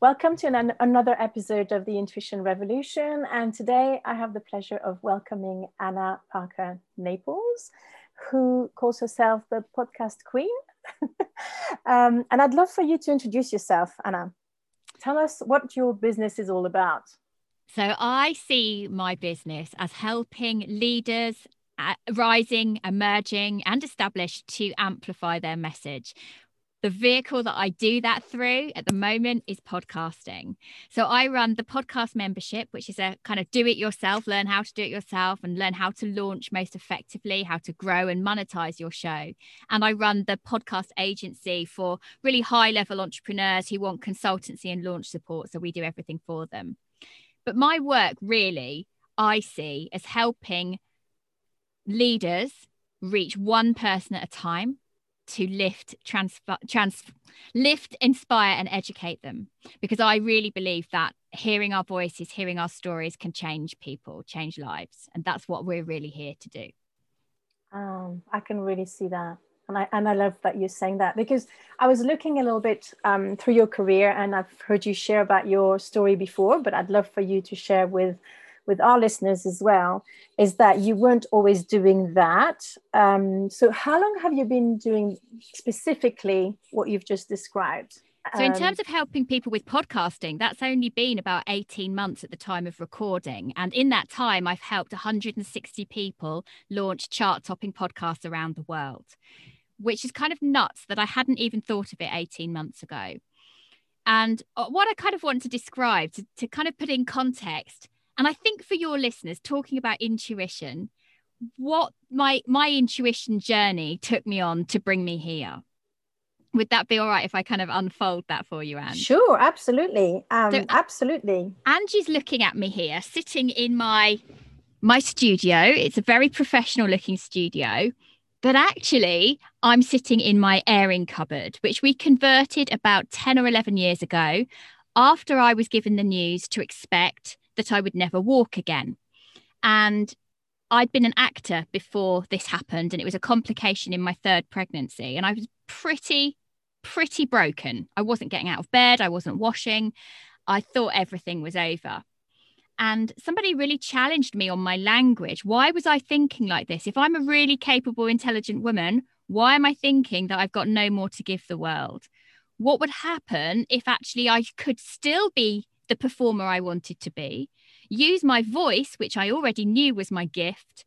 Welcome to an, another episode of the Intuition Revolution. And today I have the pleasure of welcoming Anna Parker Naples, who calls herself the podcast queen. um, and I'd love for you to introduce yourself, Anna. Tell us what your business is all about. So I see my business as helping leaders uh, rising, emerging, and established to amplify their message the vehicle that I do that through at the moment is podcasting. So I run the podcast membership, which is a kind of do it yourself, learn how to do it yourself and learn how to launch most effectively, how to grow and monetize your show. And I run the podcast agency for really high level entrepreneurs who want consultancy and launch support. So we do everything for them. But my work really, I see as helping leaders reach one person at a time to lift, transfer, trans, lift, inspire, and educate them. Because I really believe that hearing our voices, hearing our stories can change people, change lives. And that's what we're really here to do. Um, I can really see that. And I, and I love that you're saying that because I was looking a little bit um, through your career and I've heard you share about your story before, but I'd love for you to share with with our listeners as well is that you weren't always doing that. Um, so, how long have you been doing specifically what you've just described? So, in terms um, of helping people with podcasting, that's only been about 18 months at the time of recording. And in that time, I've helped 160 people launch chart topping podcasts around the world, which is kind of nuts that I hadn't even thought of it 18 months ago. And uh, what I kind of want to describe to, to kind of put in context and I think for your listeners, talking about intuition, what my my intuition journey took me on to bring me here. Would that be all right if I kind of unfold that for you, Anne? Sure, absolutely. Um, so, absolutely. Angie's looking at me here, sitting in my my studio. It's a very professional looking studio. But actually, I'm sitting in my airing cupboard, which we converted about 10 or 11 years ago after I was given the news to expect that I would never walk again. And I'd been an actor before this happened, and it was a complication in my third pregnancy. And I was pretty, pretty broken. I wasn't getting out of bed, I wasn't washing. I thought everything was over. And somebody really challenged me on my language. Why was I thinking like this? If I'm a really capable, intelligent woman, why am I thinking that I've got no more to give the world? What would happen if actually I could still be the performer I wanted to be, use my voice, which I already knew was my gift,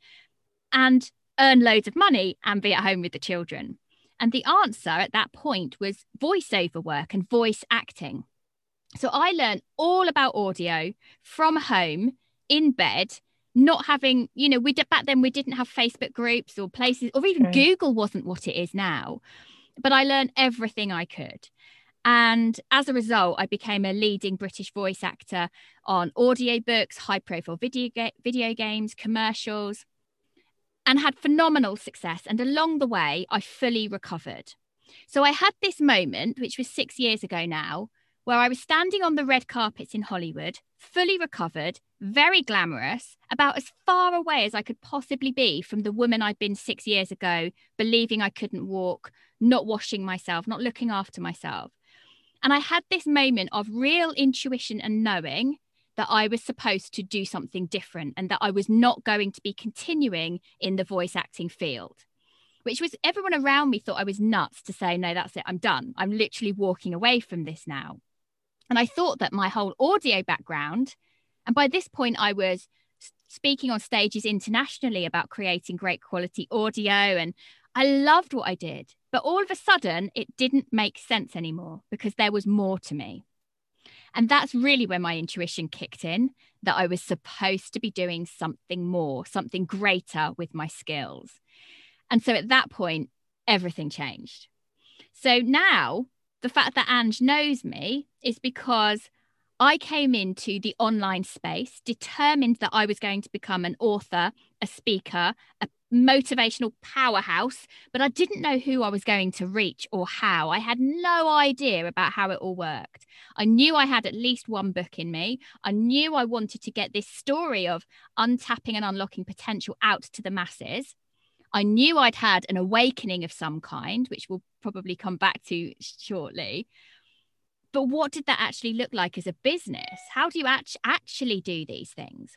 and earn loads of money and be at home with the children? And the answer at that point was voiceover work and voice acting. So I learned all about audio from home in bed, not having, you know, we did back then we didn't have Facebook groups or places, or even okay. Google wasn't what it is now. But I learned everything I could. And as a result, I became a leading British voice actor on audiobooks, high profile video, ga- video games, commercials, and had phenomenal success. And along the way, I fully recovered. So I had this moment, which was six years ago now, where I was standing on the red carpets in Hollywood, fully recovered, very glamorous, about as far away as I could possibly be from the woman I'd been six years ago, believing I couldn't walk, not washing myself, not looking after myself. And I had this moment of real intuition and knowing that I was supposed to do something different and that I was not going to be continuing in the voice acting field, which was everyone around me thought I was nuts to say, no, that's it, I'm done. I'm literally walking away from this now. And I thought that my whole audio background, and by this point, I was speaking on stages internationally about creating great quality audio and I loved what I did. But all of a sudden, it didn't make sense anymore because there was more to me. And that's really when my intuition kicked in that I was supposed to be doing something more, something greater with my skills. And so at that point, everything changed. So now the fact that Ange knows me is because I came into the online space determined that I was going to become an author, a speaker, a motivational powerhouse, but I didn't know who I was going to reach or how. I had no idea about how it all worked. I knew I had at least one book in me. I knew I wanted to get this story of untapping and unlocking potential out to the masses. I knew I'd had an awakening of some kind, which we'll probably come back to shortly. But what did that actually look like as a business? How do you act- actually do these things?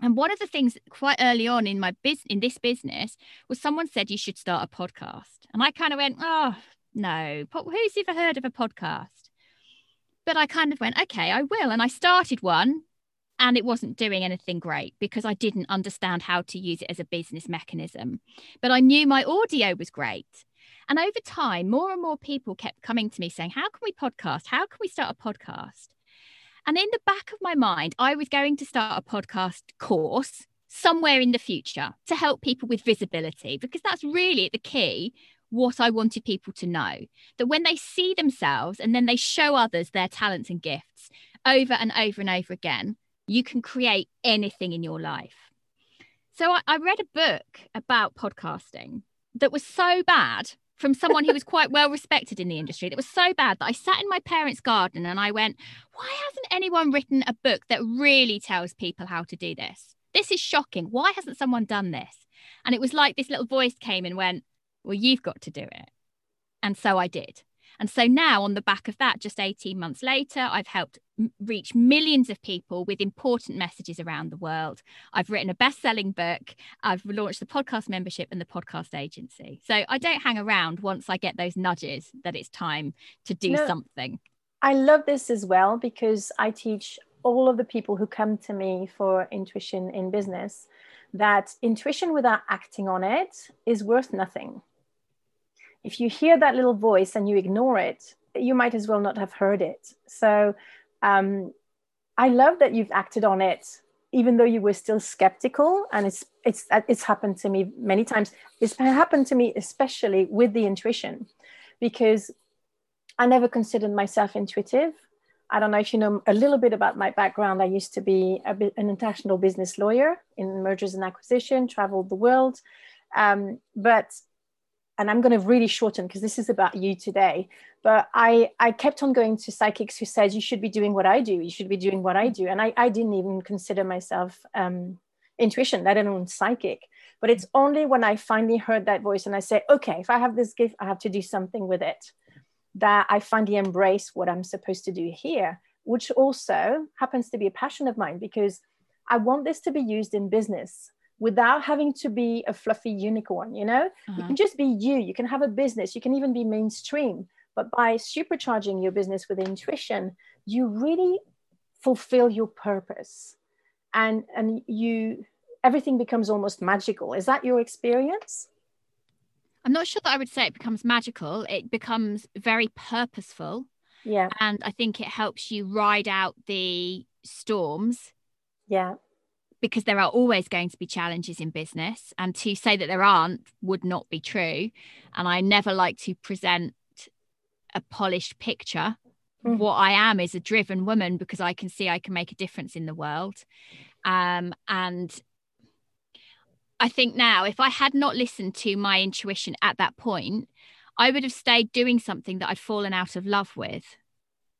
And one of the things quite early on in my business in this business was someone said you should start a podcast. And I kind of went, oh no, who's ever heard of a podcast? But I kind of went, okay, I will. And I started one and it wasn't doing anything great because I didn't understand how to use it as a business mechanism. But I knew my audio was great. And over time, more and more people kept coming to me saying, How can we podcast? How can we start a podcast? And in the back of my mind, I was going to start a podcast course somewhere in the future to help people with visibility, because that's really the key. What I wanted people to know that when they see themselves and then they show others their talents and gifts over and over and over again, you can create anything in your life. So I, I read a book about podcasting that was so bad from someone who was quite well respected in the industry that was so bad that I sat in my parents' garden and I went, why hasn't anyone written a book that really tells people how to do this? This is shocking. Why hasn't someone done this? And it was like this little voice came and went, well, you've got to do it. And so I did. And so now, on the back of that, just 18 months later, I've helped m- reach millions of people with important messages around the world. I've written a best selling book. I've launched the podcast membership and the podcast agency. So I don't hang around once I get those nudges that it's time to do no, something. I love this as well because I teach all of the people who come to me for intuition in business that intuition without acting on it is worth nothing if you hear that little voice and you ignore it, you might as well not have heard it. So um, I love that you've acted on it, even though you were still skeptical. And it's it's it's happened to me many times. It's happened to me especially with the intuition, because I never considered myself intuitive. I don't know if you know a little bit about my background. I used to be a, an international business lawyer in mergers and acquisition, traveled the world. Um, but and I'm going to really shorten because this is about you today. But I, I kept on going to psychics who said, you should be doing what I do. You should be doing what I do. And I, I didn't even consider myself um, intuition, let alone psychic. But it's only when I finally heard that voice and I say, okay, if I have this gift, I have to do something with it, that I finally embrace what I'm supposed to do here, which also happens to be a passion of mine because I want this to be used in business without having to be a fluffy unicorn you know? Uh-huh. you can just be you. You can have a business. You can even be mainstream. But by supercharging your business with intuition you really fulfill your purpose. And and you everything becomes almost magical. Is that your experience? I'm not sure that i would say it becomes magical. It becomes very purposeful. Yeah. And i think it helps you ride out the storms. Yeah because there are always going to be challenges in business and to say that there aren't would not be true. And i never like to present a polished picture. Mm. what i am is a driven woman because i can see i can make a difference in the world. Um, and i think now if i had not listened to my intuition at that point i would have stayed doing something that i'd fallen out of love with.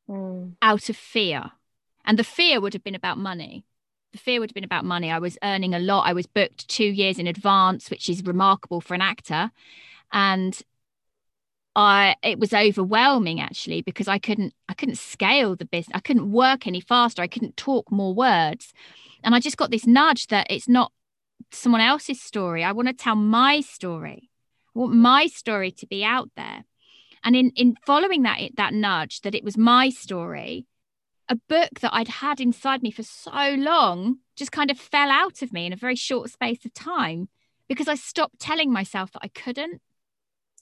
Mm. out of fear. And the fear would have been about money the fear would have been about money. I was earning a lot. I was booked two years in advance, which is remarkable for an actor. And I it was overwhelming actually because I couldn't I couldn't scale the business. I couldn't work any faster. I couldn't talk more words. And I just got this nudge that it's not someone else's story. I want to tell my story. I want my story to be out there. And in in following that that nudge that it was my story, a book that I'd had inside me for so long just kind of fell out of me in a very short space of time because I stopped telling myself that I couldn't.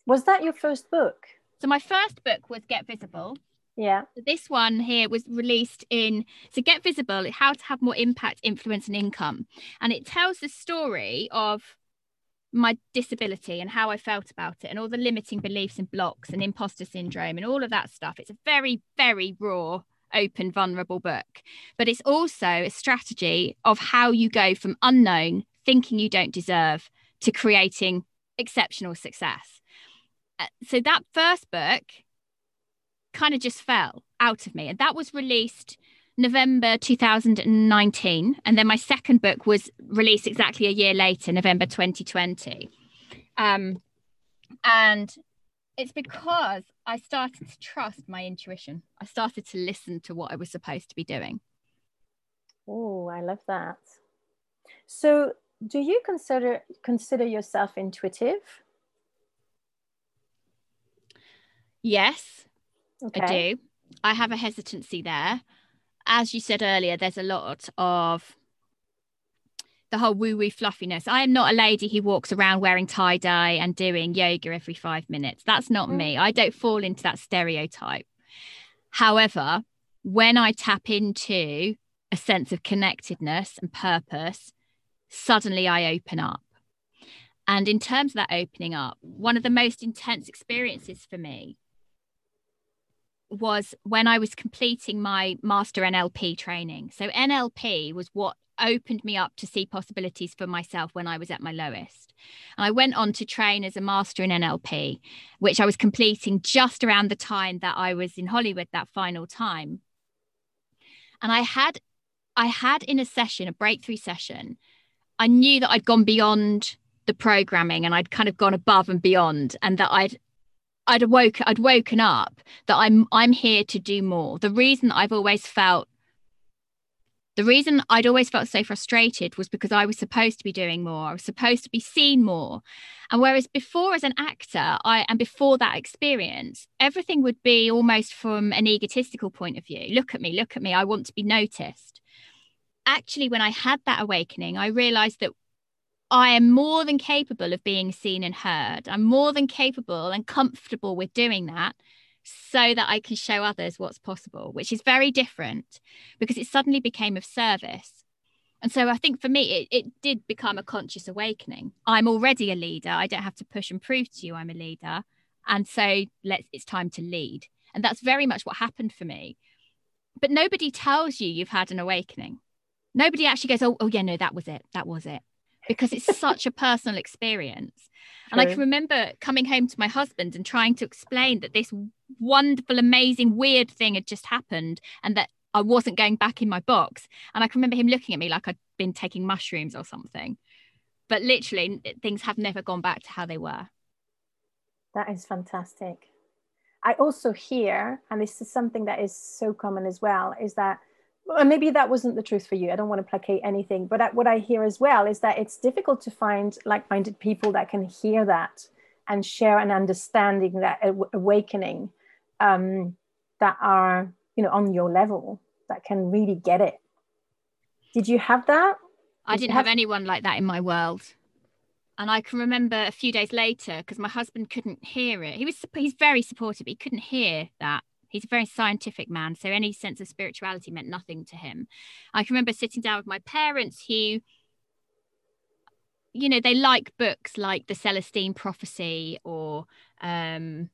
Was that your first book? So my first book was Get Visible. Yeah. This one here was released in so Get Visible, how to have more impact, influence, and income. And it tells the story of my disability and how I felt about it and all the limiting beliefs and blocks and imposter syndrome and all of that stuff. It's a very, very raw, open, vulnerable book. But it's also a strategy of how you go from unknown, thinking you don't deserve, to creating exceptional success. Uh, so that first book kind of just fell out of me. And that was released November 2019. And then my second book was released exactly a year later, November 2020. Um, and it's because I started to trust my intuition. I started to listen to what I was supposed to be doing. Oh, I love that. So, do you consider consider yourself intuitive? Yes, okay. I do. I have a hesitancy there as you said earlier, there's a lot of the whole woo woo fluffiness. I am not a lady who walks around wearing tie dye and doing yoga every five minutes. That's not mm. me. I don't fall into that stereotype. However, when I tap into a sense of connectedness and purpose, suddenly I open up. And in terms of that opening up, one of the most intense experiences for me was when I was completing my master NLP training. So, NLP was what opened me up to see possibilities for myself when I was at my lowest. And I went on to train as a master in NLP, which I was completing just around the time that I was in Hollywood that final time. And I had I had in a session, a breakthrough session, I knew that I'd gone beyond the programming and I'd kind of gone above and beyond and that I'd I'd awoke I'd woken up that I'm I'm here to do more. The reason I've always felt the reason I'd always felt so frustrated was because I was supposed to be doing more. I was supposed to be seen more. And whereas before as an actor, I and before that experience, everything would be almost from an egotistical point of view. Look at me, look at me, I want to be noticed. Actually, when I had that awakening, I realized that I am more than capable of being seen and heard. I'm more than capable and comfortable with doing that so that I can show others what's possible, which is very different because it suddenly became of service. And so I think for me, it, it did become a conscious awakening. I'm already a leader. I don't have to push and prove to you I'm a leader. And so let's it's time to lead. And that's very much what happened for me. But nobody tells you you've had an awakening. Nobody actually goes, oh, oh yeah, no, that was it. That was it because it's such a personal experience. True. And I can remember coming home to my husband and trying to explain that this wonderful, amazing, weird thing had just happened and that I wasn't going back in my box. And I can remember him looking at me like I'd been taking mushrooms or something. But literally, things have never gone back to how they were. That is fantastic. I also hear, and this is something that is so common as well, is that and maybe that wasn't the truth for you. I don't want to placate anything, but what I hear as well is that it's difficult to find like-minded people that can hear that and share an understanding that awakening um, that are you know on your level that can really get it. Did you have that? I didn't have... have anyone like that in my world. And I can remember a few days later because my husband couldn't hear it. He was he's very supportive. He couldn't hear that He's a very scientific man, so any sense of spirituality meant nothing to him. I can remember sitting down with my parents who you know they like books like the celestine prophecy or um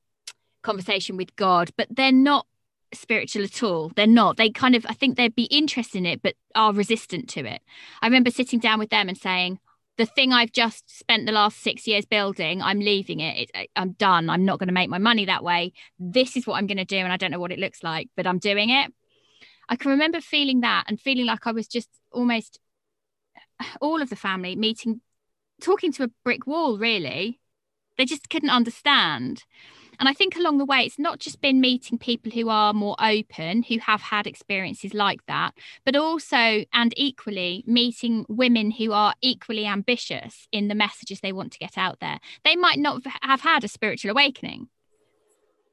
conversation with god but they're not spiritual at all. They're not. They kind of i think they'd be interested in it but are resistant to it. I remember sitting down with them and saying the thing I've just spent the last six years building, I'm leaving it. it I'm done. I'm not going to make my money that way. This is what I'm going to do. And I don't know what it looks like, but I'm doing it. I can remember feeling that and feeling like I was just almost all of the family meeting, talking to a brick wall, really. They just couldn't understand. And I think along the way, it's not just been meeting people who are more open, who have had experiences like that, but also and equally meeting women who are equally ambitious in the messages they want to get out there. They might not have had a spiritual awakening,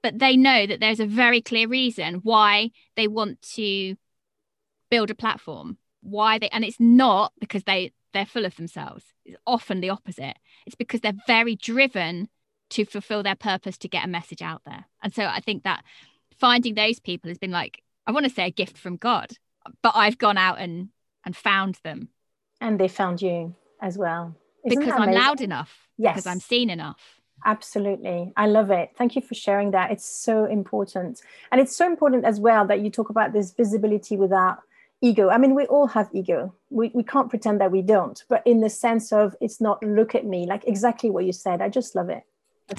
but they know that there's a very clear reason why they want to build a platform why they and it's not because they they're full of themselves it's often the opposite it's because they're very driven to fulfill their purpose to get a message out there. And so I think that finding those people has been like, I want to say a gift from God, but I've gone out and and found them. And they found you as well. Isn't because I'm loud enough. Yes. Because I'm seen enough. Absolutely. I love it. Thank you for sharing that. It's so important. And it's so important as well that you talk about this visibility without ego. I mean, we all have ego. We, we can't pretend that we don't, but in the sense of it's not look at me, like exactly what you said. I just love it.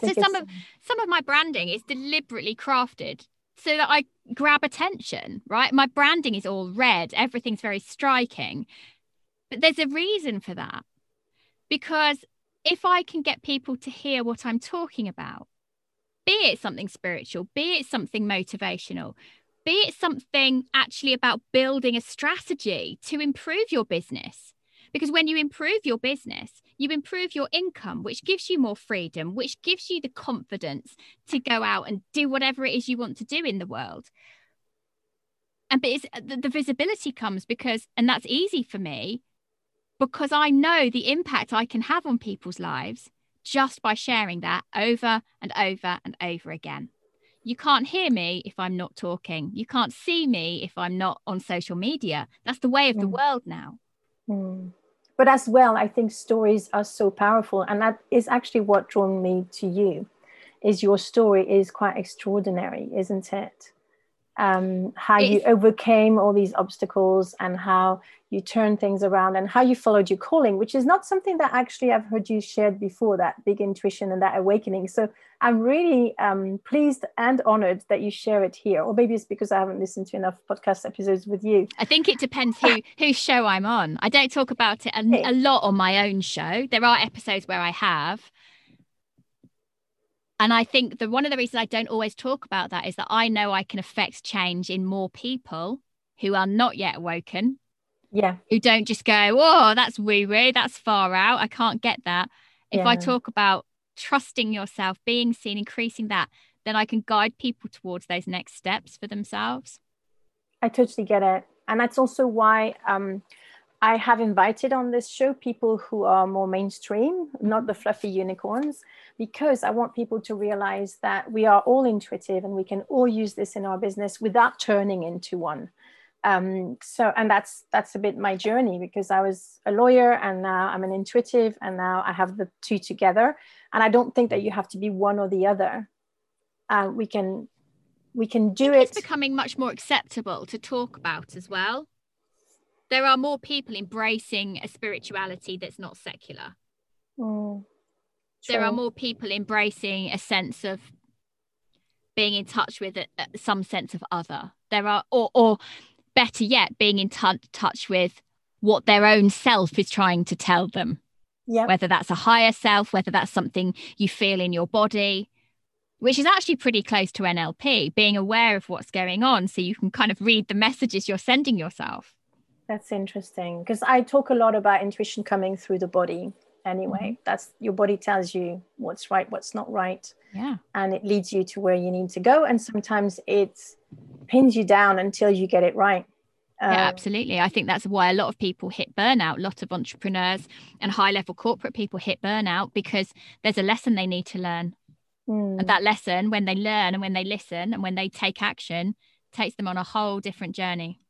So some of some of my branding is deliberately crafted so that I grab attention, right? My branding is all red, everything's very striking. But there's a reason for that. Because if I can get people to hear what I'm talking about, be it something spiritual, be it something motivational, be it something actually about building a strategy to improve your business. Because when you improve your business, you improve your income, which gives you more freedom, which gives you the confidence to go out and do whatever it is you want to do in the world. And but it's, the, the visibility comes because, and that's easy for me, because I know the impact I can have on people's lives just by sharing that over and over and over again. You can't hear me if I'm not talking. You can't see me if I'm not on social media. That's the way of the mm. world now. Mm. But as well, I think stories are so powerful. And that is actually what drawn me to you is your story is quite extraordinary, isn't it? Um, how you overcame all these obstacles and how you turned things around and how you followed your calling, which is not something that actually I've heard you shared before that big intuition and that awakening. So I'm really um, pleased and honored that you share it here. Or maybe it's because I haven't listened to enough podcast episodes with you. I think it depends who whose show I'm on. I don't talk about it a, a lot on my own show. There are episodes where I have, and I think the one of the reasons I don't always talk about that is that I know I can affect change in more people who are not yet awoken. Yeah. Who don't just go, oh, that's woo woo, that's far out. I can't get that. If yeah. I talk about trusting yourself, being seen, increasing that, then I can guide people towards those next steps for themselves. I totally get it. And that's also why um, I have invited on this show people who are more mainstream, not the fluffy unicorns, because I want people to realize that we are all intuitive and we can all use this in our business without turning into one. Um, so, and that's that's a bit my journey because I was a lawyer and now I'm an intuitive, and now I have the two together. And I don't think that you have to be one or the other. Uh, we can we can do it. It's becoming much more acceptable to talk about as well there are more people embracing a spirituality that's not secular. Mm, there are more people embracing a sense of being in touch with a, some sense of other. There are, or, or better yet, being in t- touch with what their own self is trying to tell them. Yeah. Whether that's a higher self, whether that's something you feel in your body, which is actually pretty close to NLP, being aware of what's going on so you can kind of read the messages you're sending yourself. That's interesting because I talk a lot about intuition coming through the body anyway. Mm-hmm. That's your body tells you what's right, what's not right. Yeah. And it leads you to where you need to go. And sometimes it pins you down until you get it right. Um, yeah, absolutely. I think that's why a lot of people hit burnout. A lot of entrepreneurs and high level corporate people hit burnout because there's a lesson they need to learn. Mm. And that lesson, when they learn and when they listen and when they take action, takes them on a whole different journey.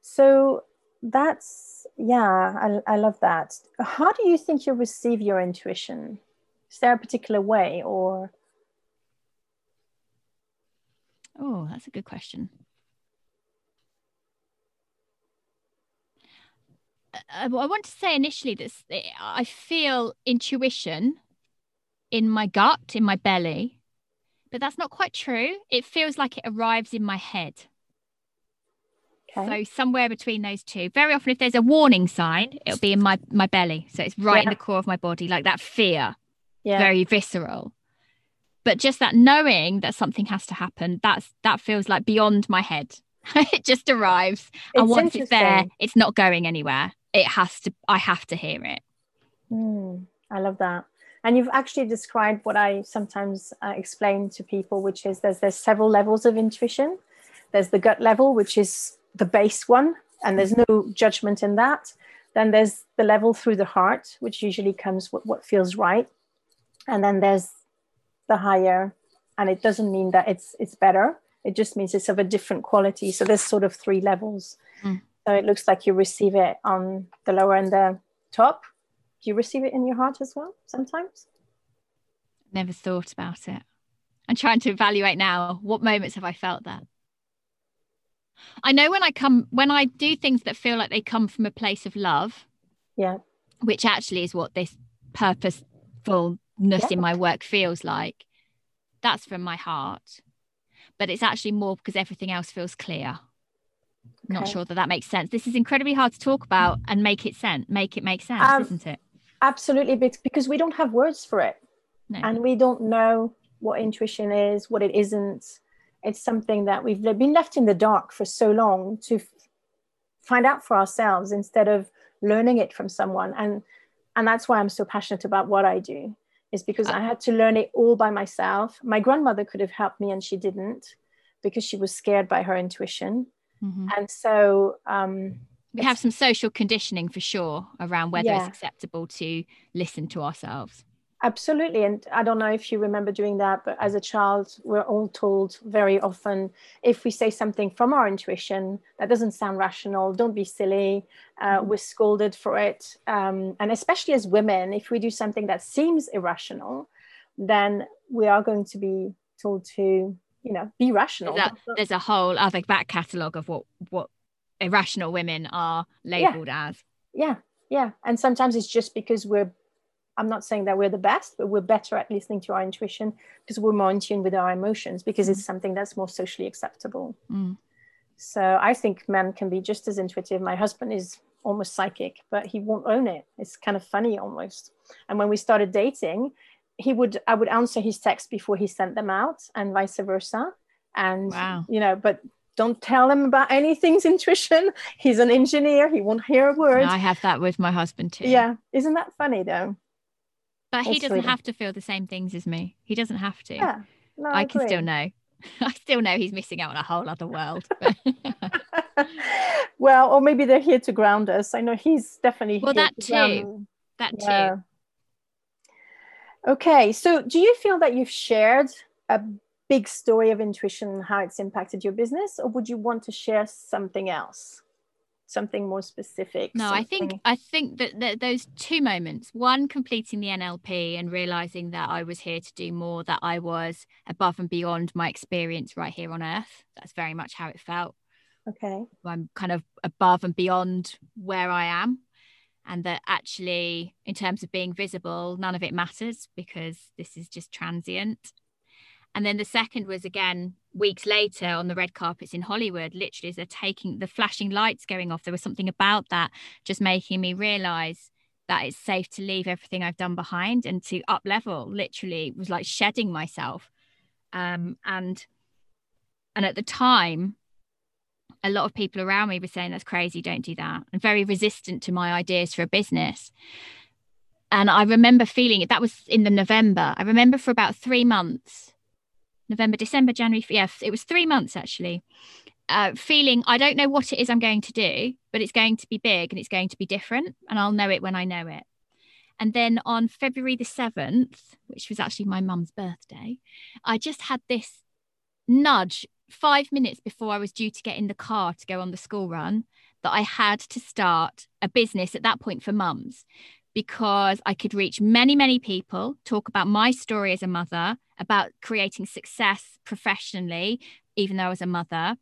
So that's, yeah, I, I love that. How do you think you receive your intuition? Is there a particular way or? Oh, that's a good question. Uh, I want to say initially that I feel intuition in my gut, in my belly, but that's not quite true. It feels like it arrives in my head. Okay. So somewhere between those two. Very often, if there's a warning sign, it'll be in my my belly. So it's right yeah. in the core of my body, like that fear. Yeah. Very visceral. But just that knowing that something has to happen, that's that feels like beyond my head. it just arrives. It's and once it's there, it's not going anywhere. It has to I have to hear it. Mm, I love that. And you've actually described what I sometimes uh, explain to people, which is there's there's several levels of intuition. There's the gut level, which is the base one, and there's no judgment in that. Then there's the level through the heart, which usually comes with what feels right. And then there's the higher, and it doesn't mean that it's it's better. It just means it's of a different quality. So there's sort of three levels. Mm. So it looks like you receive it on the lower and the top. Do you receive it in your heart as well sometimes? Never thought about it. I'm trying to evaluate now what moments have I felt that? I know when I come when I do things that feel like they come from a place of love. Yeah. Which actually is what this purposefulness yeah. in my work feels like. That's from my heart. But it's actually more because everything else feels clear. Okay. Not sure that that makes sense. This is incredibly hard to talk about and make it sense, make it make sense, um, isn't it? Absolutely, because we don't have words for it. No. And we don't know what intuition is, what it isn't. It's something that we've been left in the dark for so long to find out for ourselves instead of learning it from someone. And and that's why I'm so passionate about what I do, is because I had to learn it all by myself. My grandmother could have helped me and she didn't because she was scared by her intuition. Mm-hmm. And so um, we have some social conditioning for sure around whether yeah. it's acceptable to listen to ourselves. Absolutely. And I don't know if you remember doing that, but as a child, we're all told very often if we say something from our intuition that doesn't sound rational, don't be silly. Uh, mm-hmm. we're scolded for it. Um, and especially as women, if we do something that seems irrational, then we are going to be told to, you know, be rational. There's a, there's a whole other back catalogue of what, what irrational women are labeled yeah. as. Yeah. Yeah. And sometimes it's just because we're I'm not saying that we're the best, but we're better at listening to our intuition because we're more in tune with our emotions because it's mm. something that's more socially acceptable. Mm. So I think men can be just as intuitive. My husband is almost psychic, but he won't own it. It's kind of funny almost. And when we started dating, he would I would answer his texts before he sent them out and vice versa. And wow. you know, but don't tell him about anything's intuition. He's an engineer. He won't hear a word. I have that with my husband too. Yeah. Isn't that funny though? But he doesn't have to feel the same things as me. He doesn't have to. Yeah, no, I, I can still know. I still know he's missing out on a whole other world. well, or maybe they're here to ground us. I know he's definitely well. that to too. That yeah. too. Okay, so do you feel that you've shared a big story of intuition, and how it's impacted your business, or would you want to share something else? Something more specific no something... i think i think that, that those two moments one completing the nlp and realizing that i was here to do more that i was above and beyond my experience right here on earth. That's very much how it felt. Okay. I'm kind of above and beyond where i am. And that actually in terms of being visible none of it matters because this is just transient and then the second was again weeks later on the red carpets in Hollywood, literally as they're taking the flashing lights going off. There was something about that just making me realize that it's safe to leave everything I've done behind and to up level. Literally, was like shedding myself. Um, and and at the time, a lot of people around me were saying that's crazy, don't do that, and very resistant to my ideas for a business. And I remember feeling it. That was in the November. I remember for about three months November, December, January. Yeah, it was three months actually. Uh, feeling I don't know what it is I'm going to do, but it's going to be big and it's going to be different, and I'll know it when I know it. And then on February the 7th, which was actually my mum's birthday, I just had this nudge five minutes before I was due to get in the car to go on the school run that I had to start a business at that point for mums because I could reach many, many people, talk about my story as a mother, about creating success professionally, even though I was a mother.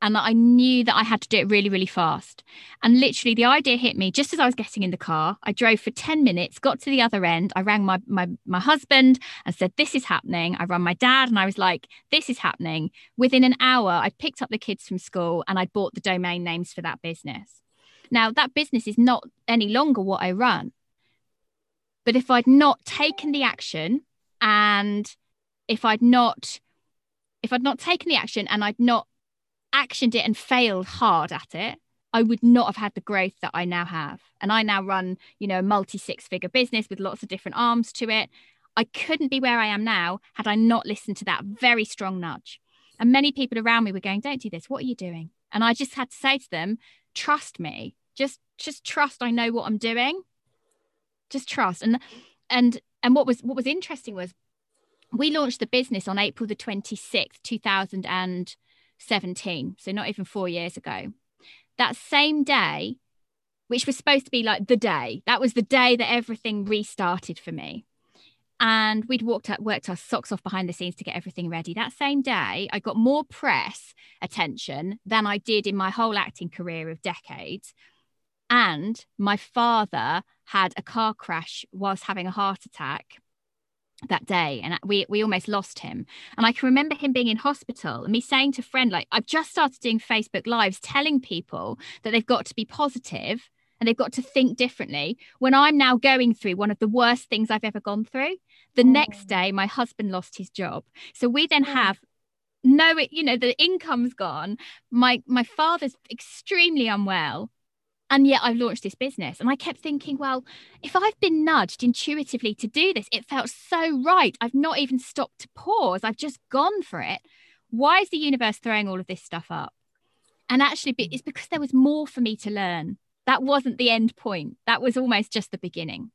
And that I knew that I had to do it really, really fast. And literally, the idea hit me just as I was getting in the car. I drove for 10 minutes, got to the other end. I rang my, my, my husband and said, This is happening. I rang my dad and I was like, This is happening. Within an hour, I picked up the kids from school and I bought the domain names for that business. Now, that business is not any longer what I run. But if I'd not taken the action and if I'd not if I'd not taken the action and I'd not actioned it and failed hard at it, I would not have had the growth that I now have. And I now run, you know, a multi six figure business with lots of different arms to it. I couldn't be where I am now had I not listened to that very strong nudge. And many people around me were going, Don't do this. What are you doing? And I just had to say to them, Trust me. Just just trust I know what I'm doing. Just trust. And and and what was what was interesting was we launched the business on April the 26th, 2017. So not even four years ago. That same day, which was supposed to be like the day. That was the day that everything restarted for me. And we'd walked out, worked our socks off behind the scenes to get everything ready. That same day, I got more press attention than I did in my whole acting career of decades. And my father had a car crash whilst having a heart attack that day and we we almost lost him. And i can remember him being in hospital and me saying to a friend like i've just started doing facebook lives telling people that they've got to be positive and they've got to think differently when i'm now going through one of the worst things i've ever gone through. The oh. next day my husband lost his job. So we then oh. have no you know the income's gone. My my father's extremely unwell and yet I've launched this business. And I kept thinking, well, if I've been nudged intuitively to do this, it felt so right. I've not even stopped to pause, I've just gone for it. Why is the universe throwing all of this stuff up? And actually, mm. it's because there was more for me to learn. That wasn't the end point, that was almost just the beginning.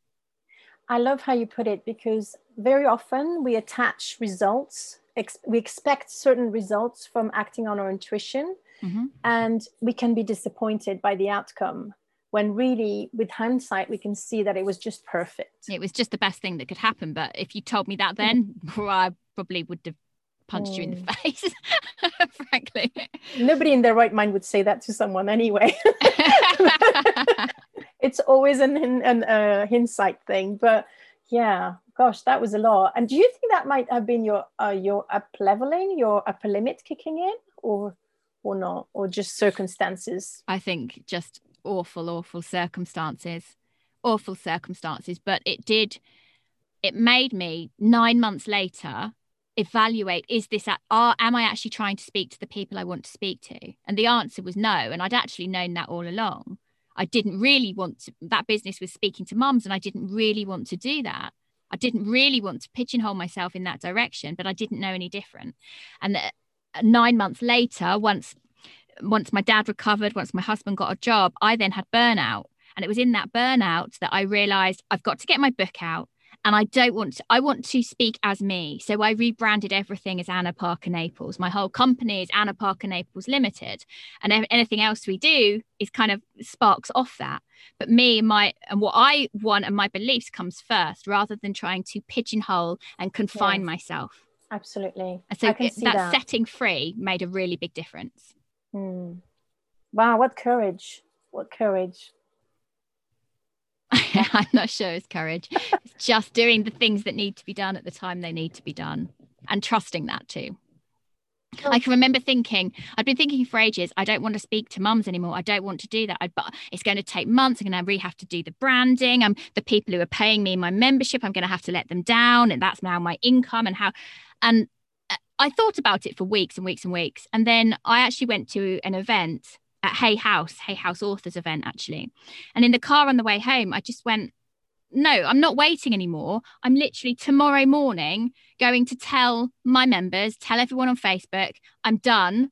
I love how you put it because very often we attach results, ex- we expect certain results from acting on our intuition mm-hmm. and we can be disappointed by the outcome when really with hindsight we can see that it was just perfect it was just the best thing that could happen but if you told me that then well, i probably would have punched mm. you in the mm. face frankly nobody in their right mind would say that to someone anyway it's always an, an uh, hindsight thing but yeah gosh that was a lot and do you think that might have been your uh, your up leveling your upper limit kicking in or or not, or just circumstances? I think just awful, awful circumstances, awful circumstances. But it did, it made me nine months later evaluate is this are am i actually trying to speak to the people i want to speak to? And the answer was no. And i'd actually known that all along. I didn't really want to that business was speaking to mums and i didn't really want to do that. I didn't really want to pigeonhole myself in that direction but i didn't know any different. And uh, nine months later, once once my dad recovered, once my husband got a job, I then had burnout. And it was in that burnout that I realized I've got to get my book out and I don't want to, I want to speak as me. So I rebranded everything as Anna Parker Naples. My whole company is Anna Parker Naples Limited. And anything else we do is kind of sparks off that. But me and my and what I want and my beliefs comes first rather than trying to pigeonhole and confine myself. Absolutely. So it, that, that, setting free made a really big difference. Hmm. Wow, what courage! What courage! I'm not sure it's courage. it's just doing the things that need to be done at the time they need to be done and trusting that too. Oh. I can remember thinking, I'd been thinking for ages, I don't want to speak to mums anymore. I don't want to do that. I, but it's going to take months. I'm going to really have to do the branding. I'm the people who are paying me my membership. I'm going to have to let them down. And that's now my income and how, and uh, I thought about it for weeks and weeks and weeks. And then I actually went to an event at Hay House, Hay House Authors event, actually. And in the car on the way home, I just went, no, I'm not waiting anymore. I'm literally tomorrow morning going to tell my members, tell everyone on Facebook, I'm done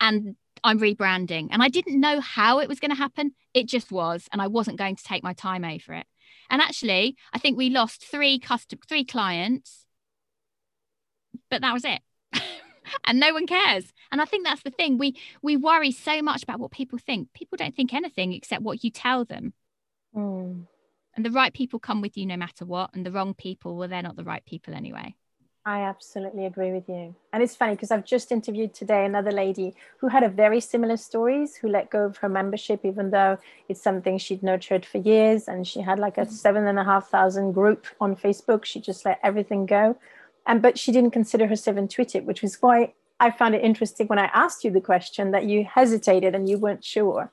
and I'm rebranding. And I didn't know how it was going to happen. It just was. And I wasn't going to take my time over it. And actually, I think we lost three custom three clients but that was it. and no one cares. And I think that's the thing. We we worry so much about what people think. People don't think anything except what you tell them. Mm. And the right people come with you no matter what, and the wrong people, well, they're not the right people anyway. I absolutely agree with you. And it's funny because I've just interviewed today another lady who had a very similar stories, who let go of her membership, even though it's something she'd nurtured for years. And she had like a mm-hmm. seven and a half thousand group on Facebook. She just let everything go and but she didn't consider herself intuitive, which was why I found it interesting when I asked you the question that you hesitated and you weren't sure.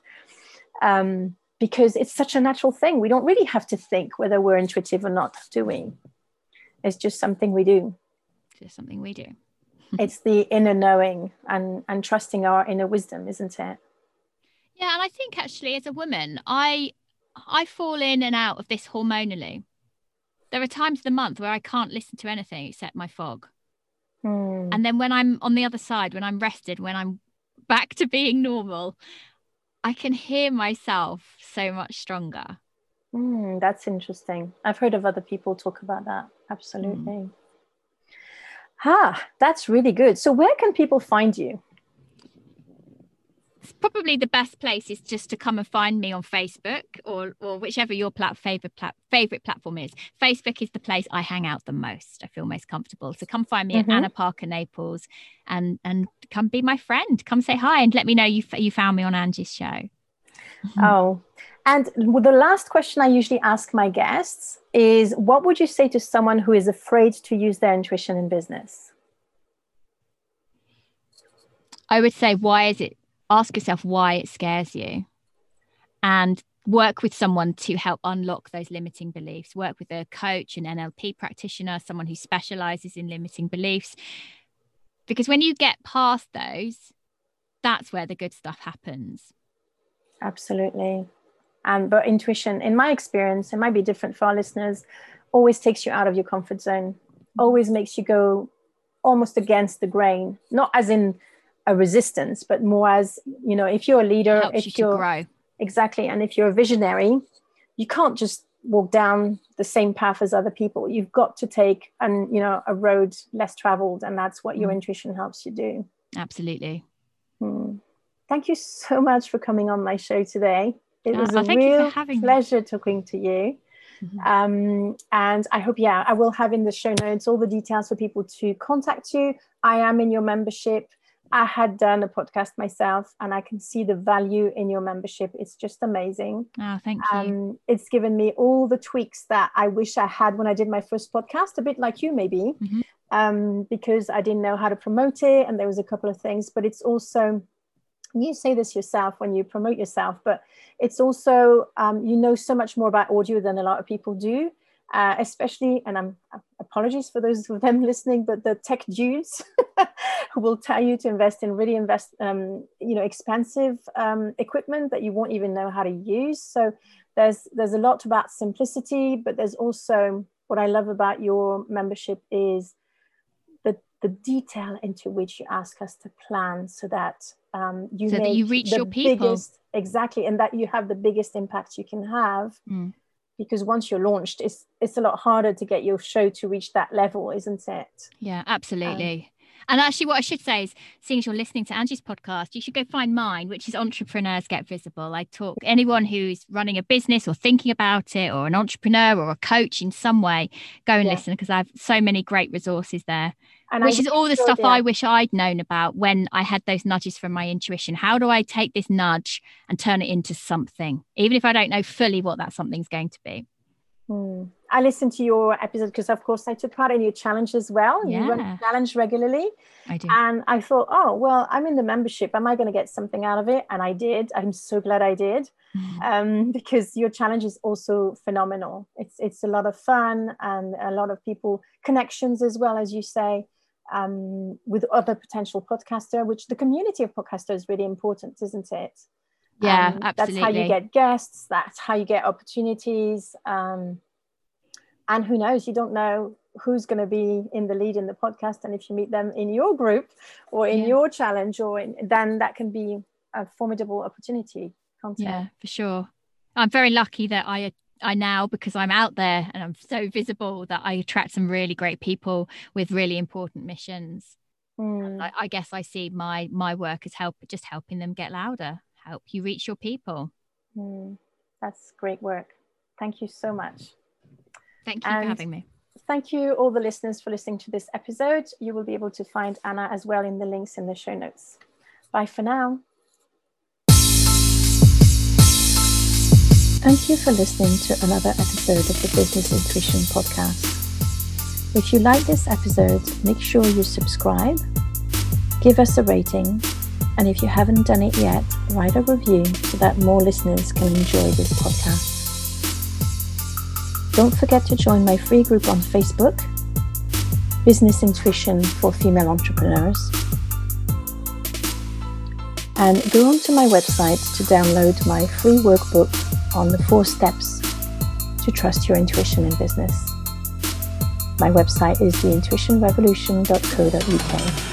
Um, because it's such a natural thing. We don't really have to think whether we're intuitive or not, do we? It's just something we do. Just something we do. it's the inner knowing and, and trusting our inner wisdom, isn't it? Yeah, and I think actually as a woman, I I fall in and out of this hormonally there are times of the month where I can't listen to anything except my fog. Hmm. And then when I'm on the other side, when I'm rested, when I'm back to being normal, I can hear myself so much stronger. Mm, that's interesting. I've heard of other people talk about that. Absolutely. Mm. Ah, that's really good. So, where can people find you? Probably the best place is just to come and find me on Facebook or or whichever your plat- favorite plat- favorite platform is. Facebook is the place I hang out the most. I feel most comfortable. So come find me mm-hmm. at Anna Parker Naples and and come be my friend. Come say hi and let me know you you found me on Angie's show. Oh, and the last question I usually ask my guests is what would you say to someone who is afraid to use their intuition in business? I would say, why is it? Ask yourself why it scares you and work with someone to help unlock those limiting beliefs. Work with a coach, an NLP practitioner, someone who specializes in limiting beliefs. Because when you get past those, that's where the good stuff happens. Absolutely. And but intuition, in my experience, it might be different for our listeners, always takes you out of your comfort zone, always makes you go almost against the grain, not as in a resistance, but more as you know, if you're a leader, Helps if you are grow. exactly, and if you're a visionary, you can't just walk down the same path as other people. You've got to take and you know a road less traveled, and that's what your mm. intuition helps you do. Absolutely. Hmm. Thank you so much for coming on my show today. It was a real pleasure me. talking to you. Mm-hmm. Um, and I hope, yeah, I will have in the show notes all the details for people to contact you. I am in your membership. I had done a podcast myself and I can see the value in your membership. It's just amazing. Oh, thank you. Um, it's given me all the tweaks that I wish I had when I did my first podcast, a bit like you, maybe, mm-hmm. um, because I didn't know how to promote it. And there was a couple of things, but it's also you say this yourself when you promote yourself, but it's also um, you know so much more about audio than a lot of people do. Uh, especially, and I'm apologies for those of them listening, but the tech dudes who will tell you to invest in really invest, um, you know, expensive um, equipment that you won't even know how to use. So there's there's a lot about simplicity, but there's also what I love about your membership is the the detail into which you ask us to plan, so that um, you so that you reach your people biggest, exactly and that you have the biggest impact you can have mm. Because once you're launched it's it's a lot harder to get your show to reach that level isn't it yeah absolutely um, and actually, what I should say is, seeing as you're listening to Angie's podcast, you should go find mine, which is Entrepreneurs Get Visible. I talk anyone who's running a business or thinking about it, or an entrepreneur or a coach in some way, go and yeah. listen because I have so many great resources there. And which I is all the stuff I wish I'd known about when I had those nudges from my intuition. How do I take this nudge and turn it into something, even if I don't know fully what that something's going to be? Hmm. I listened to your episode because, of course, I took part in your challenge as well. Yeah. You run a challenge regularly. I do. And I thought, oh, well, I'm in the membership. Am I going to get something out of it? And I did. I'm so glad I did mm. um, because your challenge is also phenomenal. It's, it's a lot of fun and a lot of people, connections as well, as you say um, with other potential podcaster, which the community of podcasters is really important, isn't it? Yeah, um, absolutely. That's how you get guests. That's how you get opportunities. Um, and who knows? You don't know who's going to be in the lead in the podcast, and if you meet them in your group or in yeah. your challenge, or in, then that can be a formidable opportunity. Yeah, for sure. I'm very lucky that I I now because I'm out there and I'm so visible that I attract some really great people with really important missions. Mm. I, I, guess I see my my work as help just helping them get louder, help you reach your people. Mm. That's great work. Thank you so much. Thank you and for having me. Thank you, all the listeners, for listening to this episode. You will be able to find Anna as well in the links in the show notes. Bye for now. Thank you for listening to another episode of the Business Intuition Podcast. If you like this episode, make sure you subscribe, give us a rating, and if you haven't done it yet, write a review so that more listeners can enjoy this podcast. Don't forget to join my free group on Facebook, Business Intuition for Female Entrepreneurs. And go onto my website to download my free workbook on the four steps to trust your intuition in business. My website is theintuitionrevolution.co.uk.